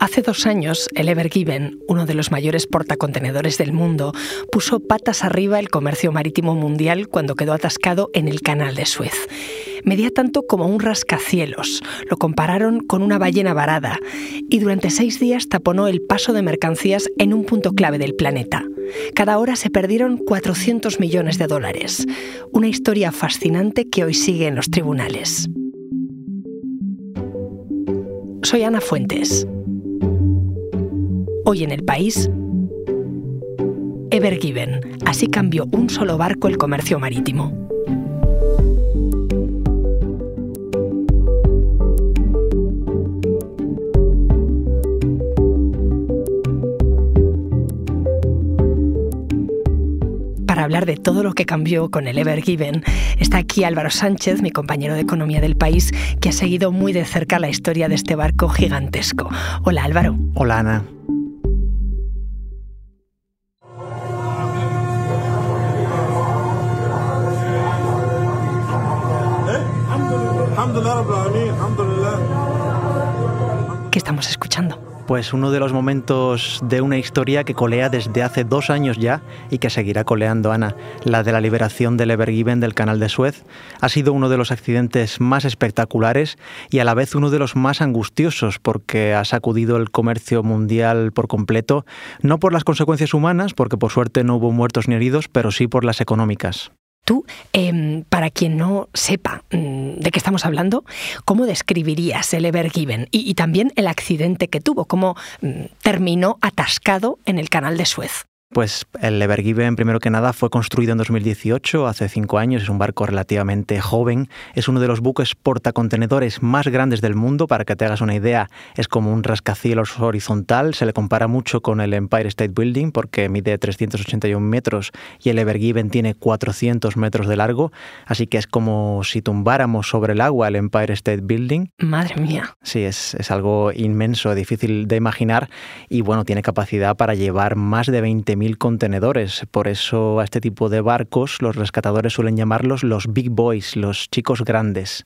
Hace dos años, el Ever Given, uno de los mayores portacontenedores del mundo, puso patas arriba el comercio marítimo mundial cuando quedó atascado en el canal de Suez. Medía tanto como un rascacielos, lo compararon con una ballena varada y durante seis días taponó el paso de mercancías en un punto clave del planeta. Cada hora se perdieron 400 millones de dólares. Una historia fascinante que hoy sigue en los tribunales. Soy Ana Fuentes. Hoy en el país, Ever Given. Así cambió un solo barco el comercio marítimo. Para hablar de todo lo que cambió con el Ever Given, está aquí Álvaro Sánchez, mi compañero de economía del país, que ha seguido muy de cerca la historia de este barco gigantesco. Hola Álvaro. Hola Ana. Escuchando? Pues uno de los momentos de una historia que colea desde hace dos años ya y que seguirá coleando, Ana. La de la liberación del Evergiven del canal de Suez ha sido uno de los accidentes más espectaculares y a la vez uno de los más angustiosos porque ha sacudido el comercio mundial por completo, no por las consecuencias humanas, porque por suerte no hubo muertos ni heridos, pero sí por las económicas. Tú, eh, para quien no sepa mm, de qué estamos hablando, ¿cómo describirías el Evergiven y, y también el accidente que tuvo? ¿Cómo mm, terminó atascado en el canal de Suez? Pues el Evergiven, primero que nada, fue construido en 2018, hace cinco años, es un barco relativamente joven, es uno de los buques portacontenedores más grandes del mundo, para que te hagas una idea, es como un rascacielos horizontal, se le compara mucho con el Empire State Building porque mide 381 metros y el Evergiven tiene 400 metros de largo, así que es como si tumbáramos sobre el agua el Empire State Building. Madre mía. Sí, es, es algo inmenso, difícil de imaginar y bueno, tiene capacidad para llevar más de 20 mil contenedores. Por eso a este tipo de barcos los rescatadores suelen llamarlos los big boys, los chicos grandes.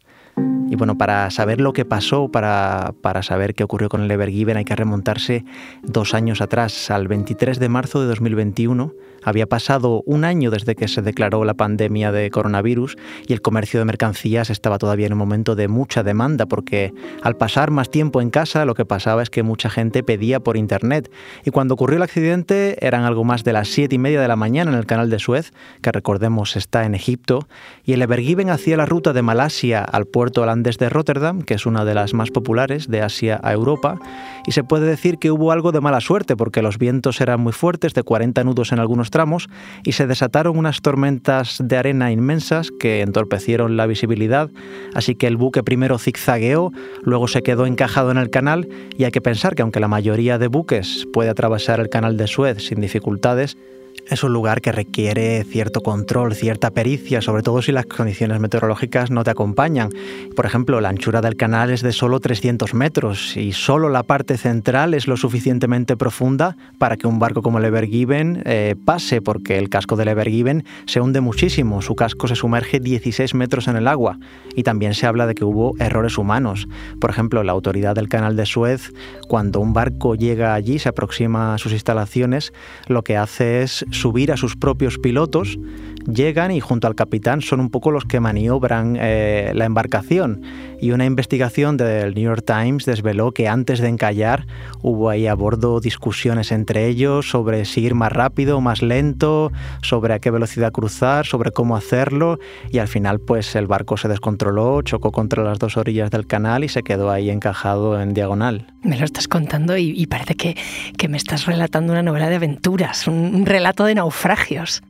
Y bueno, para saber lo que pasó, para, para saber qué ocurrió con el Evergiven, hay que remontarse dos años atrás, al 23 de marzo de 2021. Había pasado un año desde que se declaró la pandemia de coronavirus y el comercio de mercancías estaba todavía en un momento de mucha demanda porque al pasar más tiempo en casa lo que pasaba es que mucha gente pedía por internet. Y cuando ocurrió el accidente eran algo más de las siete y media de la mañana en el canal de Suez, que recordemos está en Egipto, y el Evergiven hacía la ruta de Malasia al puerto holandés de Rotterdam, que es una de las más populares de Asia a Europa, y se puede decir que hubo algo de mala suerte porque los vientos eran muy fuertes, de 40 nudos en algunos tramos y se desataron unas tormentas de arena inmensas que entorpecieron la visibilidad, así que el buque primero zigzagueó, luego se quedó encajado en el canal y hay que pensar que aunque la mayoría de buques puede atravesar el canal de Suez sin dificultades, es un lugar que requiere cierto control, cierta pericia, sobre todo si las condiciones meteorológicas no te acompañan. Por ejemplo, la anchura del canal es de solo 300 metros y solo la parte central es lo suficientemente profunda para que un barco como el Evergiven eh, pase, porque el casco del Evergiven se hunde muchísimo. Su casco se sumerge 16 metros en el agua y también se habla de que hubo errores humanos. Por ejemplo, la autoridad del canal de Suez, cuando un barco llega allí, se aproxima a sus instalaciones, lo que hace es subir a sus propios pilotos, llegan y junto al capitán son un poco los que maniobran eh, la embarcación. Y una investigación del New York Times desveló que antes de encallar hubo ahí a bordo discusiones entre ellos sobre si ir más rápido o más lento, sobre a qué velocidad cruzar, sobre cómo hacerlo y al final pues el barco se descontroló, chocó contra las dos orillas del canal y se quedó ahí encajado en diagonal. Me lo estás contando y, parece que, me estás relatando una novela de aventuras, un relato de naufragios.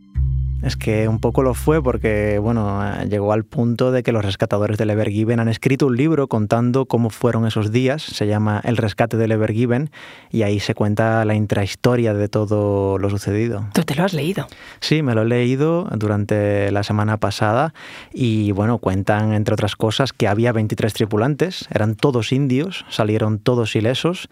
Es que un poco lo fue porque, bueno, llegó al punto de que los rescatadores del Evergiven han escrito un libro contando cómo fueron esos días, se llama El rescate del Evergiven, y ahí se cuenta la intrahistoria de todo lo sucedido. ¿Tú te lo has leído? Sí, me lo he leído durante la semana pasada y, bueno, cuentan, entre otras cosas, que había 23 tripulantes, eran todos indios, salieron todos ilesos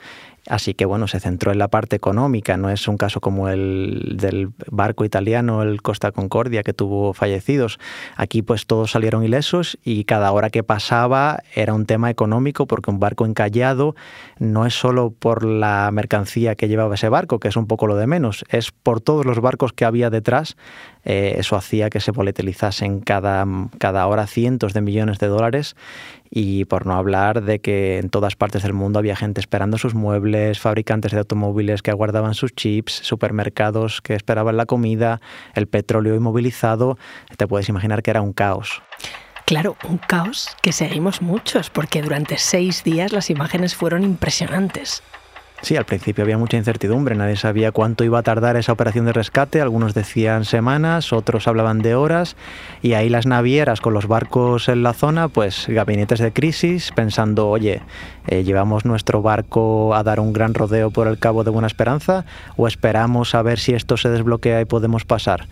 Así que bueno, se centró en la parte económica, no es un caso como el del barco italiano, el Costa Concordia, que tuvo fallecidos. Aquí pues todos salieron ilesos y cada hora que pasaba era un tema económico porque un barco encallado no es solo por la mercancía que llevaba ese barco, que es un poco lo de menos, es por todos los barcos que había detrás. Eh, eso hacía que se volatilizasen cada, cada hora cientos de millones de dólares y por no hablar de que en todas partes del mundo había gente esperando sus muebles, fabricantes de automóviles que aguardaban sus chips, supermercados que esperaban la comida, el petróleo inmovilizado, te puedes imaginar que era un caos. Claro, un caos que seguimos muchos, porque durante seis días las imágenes fueron impresionantes. Sí, al principio había mucha incertidumbre, nadie sabía cuánto iba a tardar esa operación de rescate, algunos decían semanas, otros hablaban de horas, y ahí las navieras con los barcos en la zona, pues gabinetes de crisis, pensando, oye, eh, ¿llevamos nuestro barco a dar un gran rodeo por el Cabo de Buena Esperanza o esperamos a ver si esto se desbloquea y podemos pasar?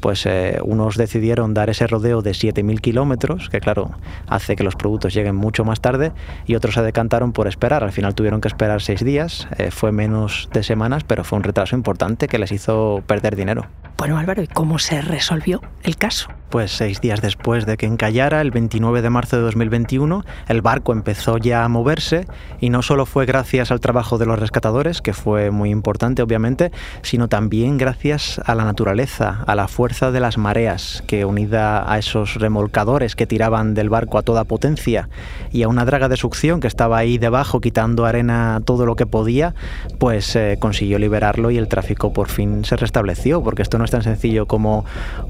Pues eh, unos decidieron dar ese rodeo de 7.000 kilómetros, que claro, hace que los productos lleguen mucho más tarde, y otros se decantaron por esperar. Al final tuvieron que esperar seis días, eh, fue menos de semanas, pero fue un retraso importante que les hizo perder dinero. Bueno, Álvaro, ¿y cómo se resolvió el caso? Pues seis días después de que encallara, el 29 de marzo de 2021, el barco empezó ya a moverse y no solo fue gracias al trabajo de los rescatadores, que fue muy importante obviamente, sino también gracias a la naturaleza, a la fuerza de las mareas, que unida a esos remolcadores que tiraban del barco a toda potencia y a una draga de succión que estaba ahí debajo quitando arena todo lo que podía, pues eh, consiguió liberarlo y el tráfico por fin se restableció, porque esto no es tan sencillo como,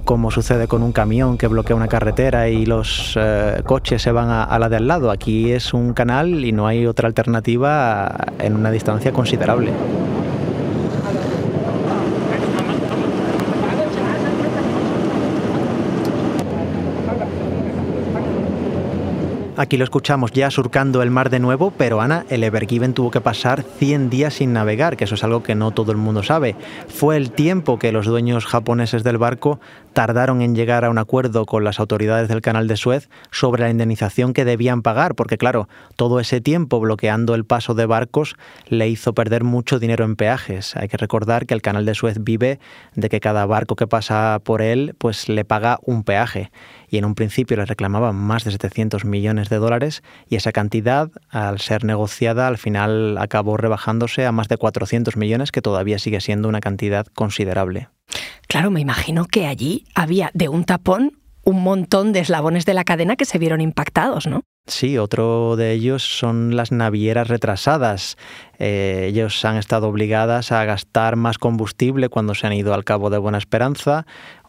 como sucede con un camión que bloquea una carretera y los eh, coches se van a, a la de al lado. Aquí es un canal y no hay otra alternativa en una distancia considerable. Aquí lo escuchamos ya surcando el mar de nuevo, pero Ana, el Evergiven tuvo que pasar 100 días sin navegar, que eso es algo que no todo el mundo sabe. Fue el tiempo que los dueños japoneses del barco tardaron en llegar a un acuerdo con las autoridades del canal de Suez sobre la indemnización que debían pagar, porque claro, todo ese tiempo bloqueando el paso de barcos le hizo perder mucho dinero en peajes. Hay que recordar que el canal de Suez vive de que cada barco que pasa por él pues le paga un peaje y en un principio le reclamaban más de 700 millones de dólares y esa cantidad, al ser negociada, al final acabó rebajándose a más de 400 millones, que todavía sigue siendo una cantidad considerable. Claro, me imagino que allí había de un tapón un montón de eslabones de la cadena que se vieron impactados, ¿no? Sí, otro de ellos son las navieras retrasadas. Eh, ellos han estado obligadas a gastar más combustible cuando se han ido al Cabo de Buena Esperanza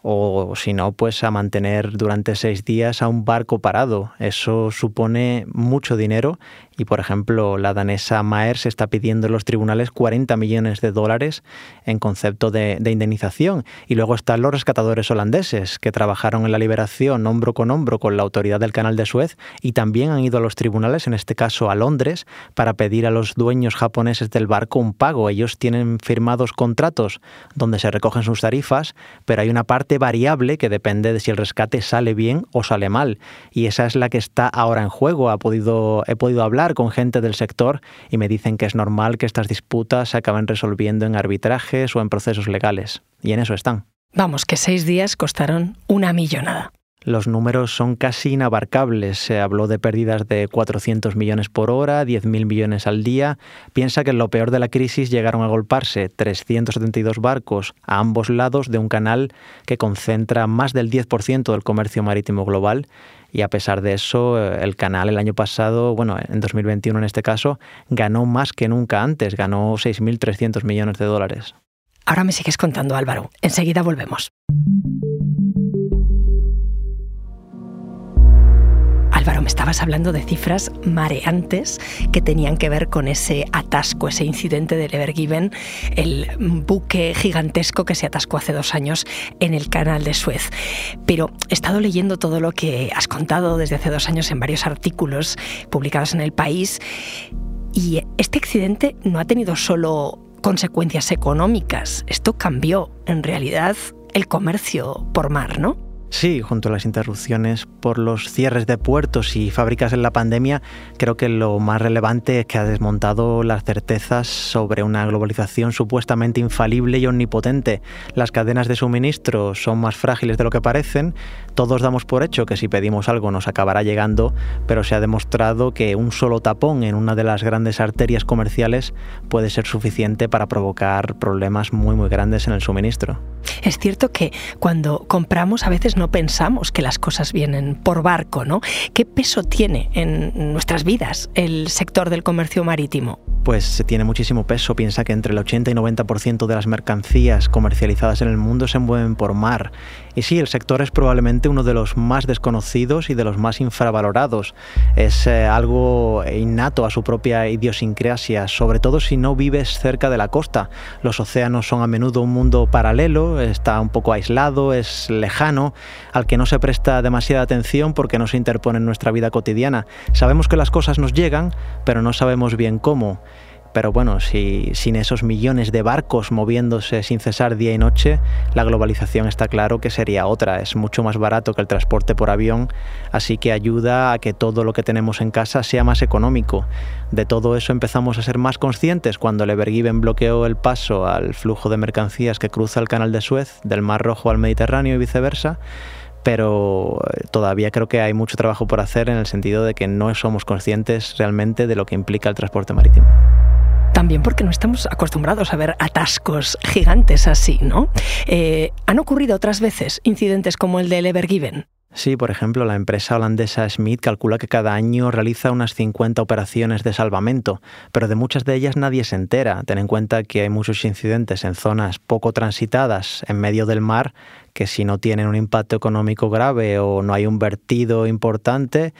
o si no, pues a mantener durante seis días a un barco parado. Eso supone mucho dinero y, por ejemplo, la danesa Maer está pidiendo en los tribunales 40 millones de dólares en concepto de, de, indemnización. Y luego están los rescatadores holandeses que trabajaron en la liberación hombro con hombro con la autoridad del Canal de Suez y también han ido a los tribunales, en este caso a Londres, para pedir a los dueños japoneses del barco un pago. Ellos tienen firmados contratos donde se recogen sus tarifas, pero hay una variable que depende de si el rescate sale bien o sale mal. Y esa es la que está ahora en juego. Ha podido, he podido hablar con gente del sector y me dicen que es normal que estas disputas se acaben resolviendo en arbitrajes o en procesos legales. Y en eso están. Vamos, que seis días costaron una millonada los números son casi inabarcables. Se habló de pérdidas de 400 millones por hora, 10.000 millones al día. Piensa que en lo peor de la crisis llegaron a golparse 372 barcos a ambos lados de un canal que concentra más del 10% del comercio marítimo global. Y a pesar de eso, el canal el año pasado, bueno, en 2021 en este caso, ganó más que nunca antes, ganó 6.300 millones de dólares. Ahora me sigues contando, Álvaro. Enseguida volvemos. Álvaro, me estabas hablando de cifras mareantes que tenían que ver con ese atasco, ese incidente del Evergiven, el buque gigantesco que se atascó hace dos años en el canal de Suez. Pero he estado leyendo todo lo que has contado desde hace dos años en varios artículos publicados en el país y este accidente no ha tenido solo consecuencias económicas, esto cambió en realidad el comercio por mar, ¿no? Sí, junto a las interrupciones por los cierres de puertos y fábricas en la pandemia, creo que lo más relevante es que ha desmontado las certezas sobre una globalización supuestamente infalible y omnipotente. Las cadenas de suministro son más frágiles de lo que parecen. Todos damos por hecho que si pedimos algo nos acabará llegando, pero se ha demostrado que un solo tapón en una de las grandes arterias comerciales puede ser suficiente para provocar problemas muy muy grandes en el suministro. Es cierto que cuando compramos a veces no pensamos que las cosas vienen por barco, ¿no? ¿Qué peso tiene en nuestras vidas el sector del comercio marítimo? Pues tiene muchísimo peso. Piensa que entre el 80 y 90% de las mercancías comercializadas en el mundo se mueven por mar. Y sí, el sector es probablemente uno de los más desconocidos y de los más infravalorados. Es eh, algo innato a su propia idiosincrasia, sobre todo si no vives cerca de la costa. Los océanos son a menudo un mundo paralelo, está un poco aislado, es lejano, al que no se presta demasiada atención porque no se interpone en nuestra vida cotidiana. Sabemos que las cosas nos llegan, pero no sabemos bien cómo. Pero bueno, si, sin esos millones de barcos moviéndose sin cesar día y noche, la globalización está claro que sería otra. Es mucho más barato que el transporte por avión, así que ayuda a que todo lo que tenemos en casa sea más económico. De todo eso empezamos a ser más conscientes cuando el Evergiven bloqueó el paso al flujo de mercancías que cruza el canal de Suez, del Mar Rojo al Mediterráneo y viceversa pero eh, todavía creo que hay mucho trabajo por hacer en el sentido de que no somos conscientes realmente de lo que implica el transporte marítimo. También porque no estamos acostumbrados a ver atascos gigantes así, ¿no? Eh, ¿Han ocurrido otras veces incidentes como el del Evergiven? Sí, por ejemplo, la empresa holandesa Smith calcula que cada año realiza unas 50 operaciones de salvamento, pero de muchas de ellas nadie se entera. Ten en cuenta que hay muchos incidentes en zonas poco transitadas en medio del mar que si no tienen un impacto económico grave o no hay un vertido importante,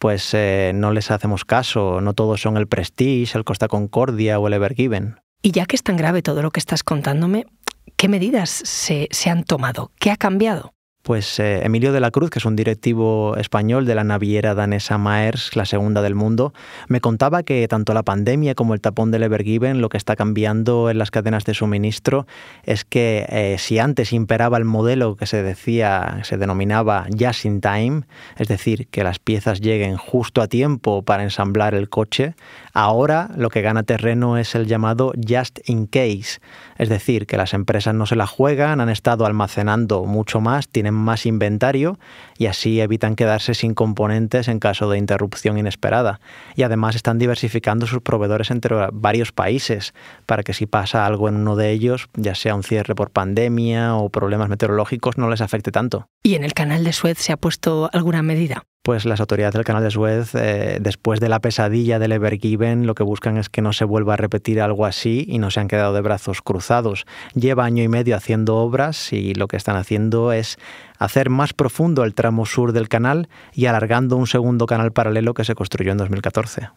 pues eh, no les hacemos caso, no todos son el Prestige, el Costa Concordia o el Evergiven. Y ya que es tan grave todo lo que estás contándome, ¿qué medidas se, se han tomado? ¿Qué ha cambiado? Pues eh, Emilio de la Cruz, que es un directivo español de la naviera danesa Maers, la segunda del mundo, me contaba que tanto la pandemia como el tapón del Evergiven lo que está cambiando en las cadenas de suministro es que eh, si antes imperaba el modelo que se decía, se denominaba just in time, es decir, que las piezas lleguen justo a tiempo para ensamblar el coche, ahora lo que gana terreno es el llamado just in case, es decir, que las empresas no se la juegan, han estado almacenando mucho más, tienen más inventario y así evitan quedarse sin componentes en caso de interrupción inesperada. Y además están diversificando sus proveedores entre varios países para que si pasa algo en uno de ellos, ya sea un cierre por pandemia o problemas meteorológicos, no les afecte tanto. ¿Y en el canal de Suez se ha puesto alguna medida? pues las autoridades del canal de Suez, eh, después de la pesadilla del Evergiven, lo que buscan es que no se vuelva a repetir algo así y no se han quedado de brazos cruzados. Lleva año y medio haciendo obras y lo que están haciendo es hacer más profundo el tramo sur del canal y alargando un segundo canal paralelo que se construyó en 2014.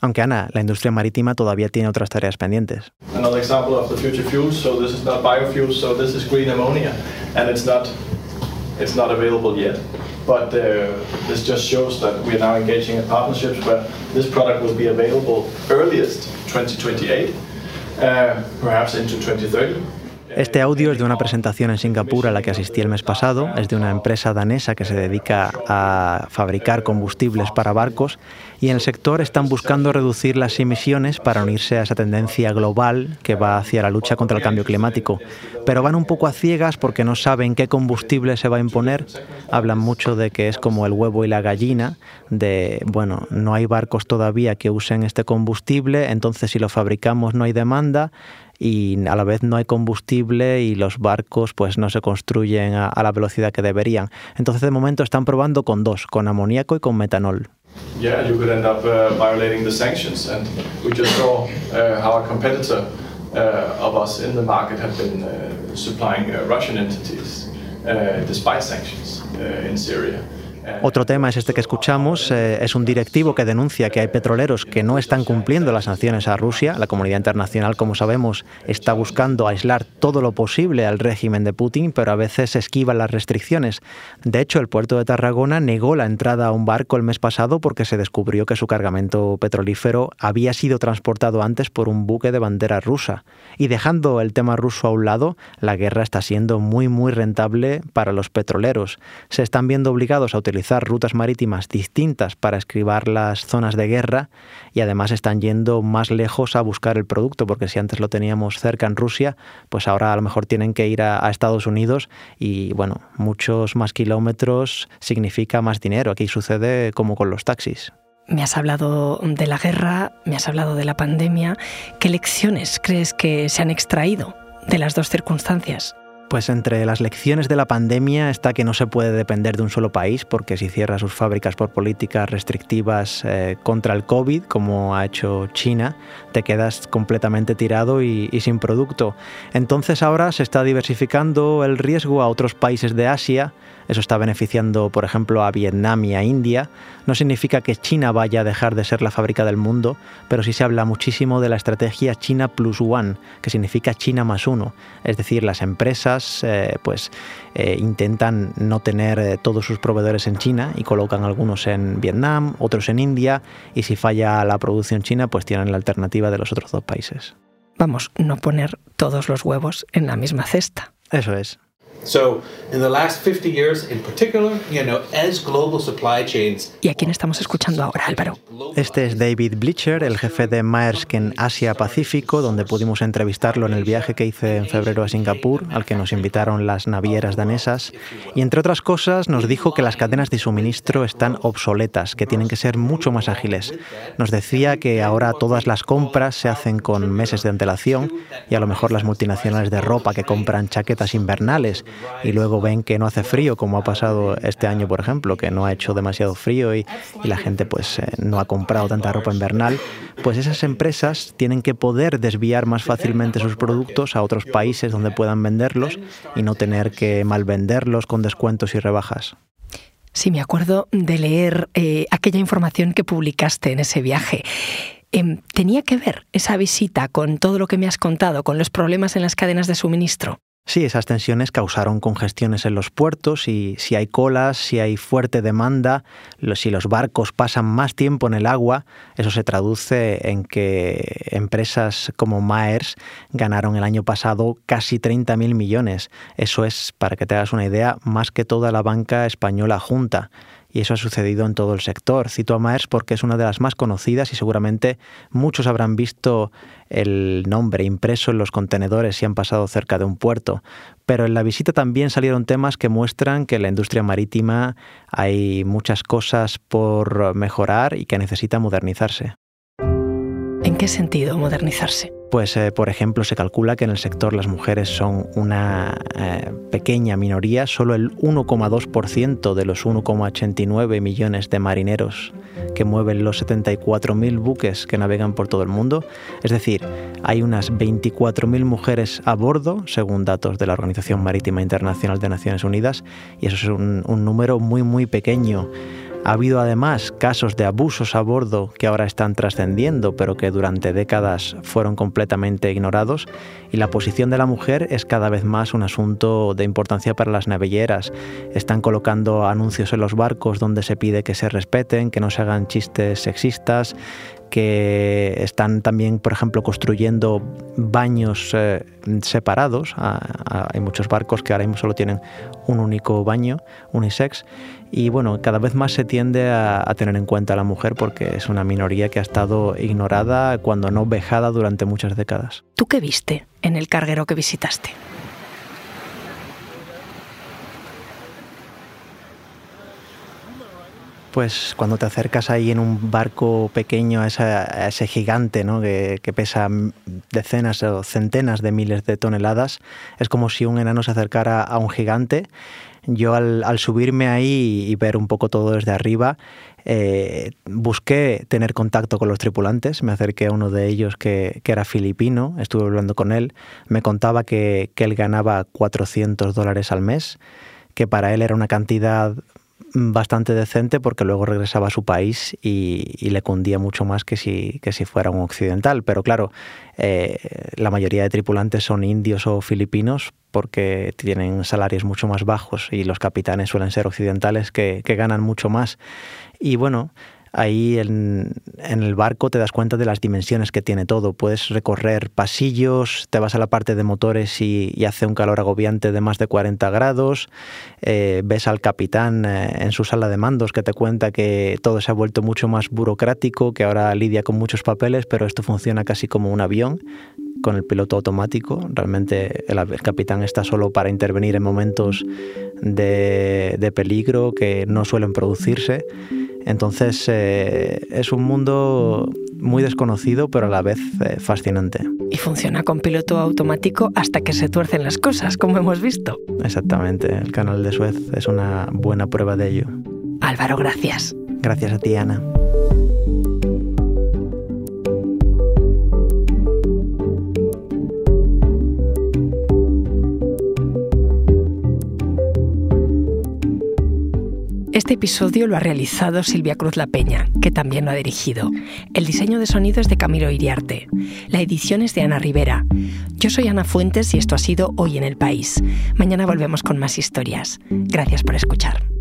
Aunque Ana, la industria marítima todavía tiene otras tareas pendientes. Another example of the future fuels, so this is not biofuels, so this is green ammonia, and it's not, it's not available yet. But uh, this just shows that we are now engaging in partnerships where this product will be available earliest 2028, uh, perhaps into 2030. Este audio es de una presentación en Singapur a la que asistí el mes pasado. Es de una empresa danesa que se dedica a fabricar combustibles para barcos y en el sector están buscando reducir las emisiones para unirse a esa tendencia global que va hacia la lucha contra el cambio climático. Pero van un poco a ciegas porque no saben qué combustible se va a imponer. Hablan mucho de que es como el huevo y la gallina, de, bueno, no hay barcos todavía que usen este combustible, entonces si lo fabricamos no hay demanda y a la vez no hay combustible y los barcos pues no se construyen a, a la velocidad que deberían. Entonces de momento están probando con dos, con amoníaco y con metanol. Yeah, you could end up uh, violating the sanctions, and we just saw uh, how a competitor uh, of us in the market had been uh, supplying uh, Russian entities uh, despite sanctions in Syria. Otro tema es este que escuchamos. Eh, es un directivo que denuncia que hay petroleros que no están cumpliendo las sanciones a Rusia. La comunidad internacional, como sabemos, está buscando aislar todo lo posible al régimen de Putin, pero a veces esquiva las restricciones. De hecho, el puerto de Tarragona negó la entrada a un barco el mes pasado porque se descubrió que su cargamento petrolífero había sido transportado antes por un buque de bandera rusa. Y dejando el tema ruso a un lado, la guerra está siendo muy, muy rentable para los petroleros. Se están viendo obligados a utilizar utilizar rutas marítimas distintas para escribar las zonas de guerra y además están yendo más lejos a buscar el producto, porque si antes lo teníamos cerca en Rusia, pues ahora a lo mejor tienen que ir a, a Estados Unidos y bueno, muchos más kilómetros significa más dinero. Aquí sucede como con los taxis. Me has hablado de la guerra, me has hablado de la pandemia. ¿Qué lecciones crees que se han extraído de las dos circunstancias? Pues entre las lecciones de la pandemia está que no se puede depender de un solo país, porque si cierra sus fábricas por políticas restrictivas eh, contra el COVID, como ha hecho China, te quedas completamente tirado y, y sin producto. Entonces ahora se está diversificando el riesgo a otros países de Asia, eso está beneficiando, por ejemplo, a Vietnam y a India. No significa que China vaya a dejar de ser la fábrica del mundo, pero sí se habla muchísimo de la estrategia China Plus One, que significa China más uno. Es decir, las empresas eh, pues eh, intentan no tener eh, todos sus proveedores en China y colocan algunos en Vietnam, otros en India, y si falla la producción china, pues tienen la alternativa de los otros dos países. Vamos, no poner todos los huevos en la misma cesta. Eso es. ¿Y a quién estamos escuchando ahora, Álvaro? Este es David Bleacher, el jefe de Maersk en Asia Pacífico, donde pudimos entrevistarlo en el viaje que hice en febrero a Singapur, al que nos invitaron las navieras danesas. Y entre otras cosas, nos dijo que las cadenas de suministro están obsoletas, que tienen que ser mucho más ágiles. Nos decía que ahora todas las compras se hacen con meses de antelación y a lo mejor las multinacionales de ropa que compran chaquetas invernales y luego ven que no hace frío, como ha pasado este año, por ejemplo, que no ha hecho demasiado frío y, la gente pues eh, no ha comprado tanta ropa invernal, pues esas empresas tienen que poder desviar más fácilmente sus productos a otros países donde puedan venderlos y no tener que malvenderlos con descuentos y rebajas. Sí, me acuerdo de leer eh, aquella información que publicaste en ese viaje. Em, ¿Tenía que ver esa visita con todo lo que me has contado, con los problemas en las cadenas de suministro? Sí, esas tensiones causaron congestiones en los puertos y si hay colas, si hay fuerte demanda, si los barcos pasan más tiempo en el agua, eso se traduce en que empresas como Maers ganaron el año pasado casi 30.000 millones. Eso es, para que te hagas una idea, más que toda la banca española junta y eso ha sucedido en todo el sector. Cito a Maers porque es una de las más conocidas y seguramente muchos habrán visto el nombre impreso en los contenedores si han pasado cerca de un puerto. Pero en la visita también salieron temas que muestran que en la industria marítima hay muchas cosas por mejorar y que necesita modernizarse. ¿En qué sentido modernizarse? Pues, eh, por ejemplo, se calcula que en el sector las mujeres son una eh, pequeña minoría, solo el 1,2% de los 1,89 millones de marineros que mueven los 74.000 buques que navegan por todo el mundo. Es decir, hay unas 24.000 mujeres a bordo, según datos de la Organización Marítima Internacional de Naciones Unidas, y eso es un, un número muy, muy pequeño. Ha habido además casos de abusos a bordo que ahora están trascendiendo, pero que durante décadas fueron completamente ignorados, y la posición de la mujer es cada vez más un asunto de importancia para las navelleras. Están colocando anuncios en los barcos donde se pide que se respeten, que no se hagan chistes sexistas, que están también, por ejemplo, construyendo baños eh, separados. hay muchos barcos que ahora mismo solo tienen un único baño, unisex, y bueno, cada vez más se tiende a, a, tener en cuenta a la mujer porque es una minoría que ha estado ignorada, cuando no vejada durante muchas décadas. ¿Tú qué viste en el carguero que visitaste? pues cuando te acercas ahí en un barco pequeño a, ese gigante ¿no? que, pesa decenas o centenas de miles de toneladas, es como si un enano se acercara a un gigante. Yo al, subirme ahí y ver un poco todo desde arriba, eh, busqué tener contacto con los tripulantes, me acerqué a uno de ellos que, era filipino, estuve hablando con él, me contaba que, que él ganaba 400 dólares al mes, que para él era una cantidad bastante decente porque luego regresaba a su país y, le cundía mucho más que si, que si fuera un occidental. Pero claro, eh, la mayoría de tripulantes son indios o filipinos porque tienen salarios mucho más bajos y los capitanes suelen ser occidentales que, ganan mucho más. Y bueno, ahí en, el barco te das cuenta de las dimensiones que tiene todo. Puedes recorrer pasillos, te vas a la parte de motores y, hace un calor agobiante de más de 40 grados. Eh, ves al capitán eh, en su sala de mandos que te cuenta que todo se ha vuelto mucho más burocrático, que ahora lidia con muchos papeles, pero esto funciona casi como un avión con el piloto automático. Realmente el, capitán está solo para intervenir en momentos de, de peligro que no suelen producirse. Entonces eh, es un mundo muy desconocido, pero a la vez eh, fascinante. Y funciona con piloto automático hasta que se tuercen las cosas, como hemos visto. Exactamente, el canal de Suez es una buena prueba de ello. Álvaro, gracias. Gracias a ti, Ana. Este episodio lo ha realizado Silvia Cruz La Peña, que también lo ha dirigido. El diseño de sonido es de Camilo Iriarte. La edición es de Ana Rivera. Yo soy Ana Fuentes y esto ha sido Hoy en el País. Mañana volvemos con más historias. Gracias por escuchar.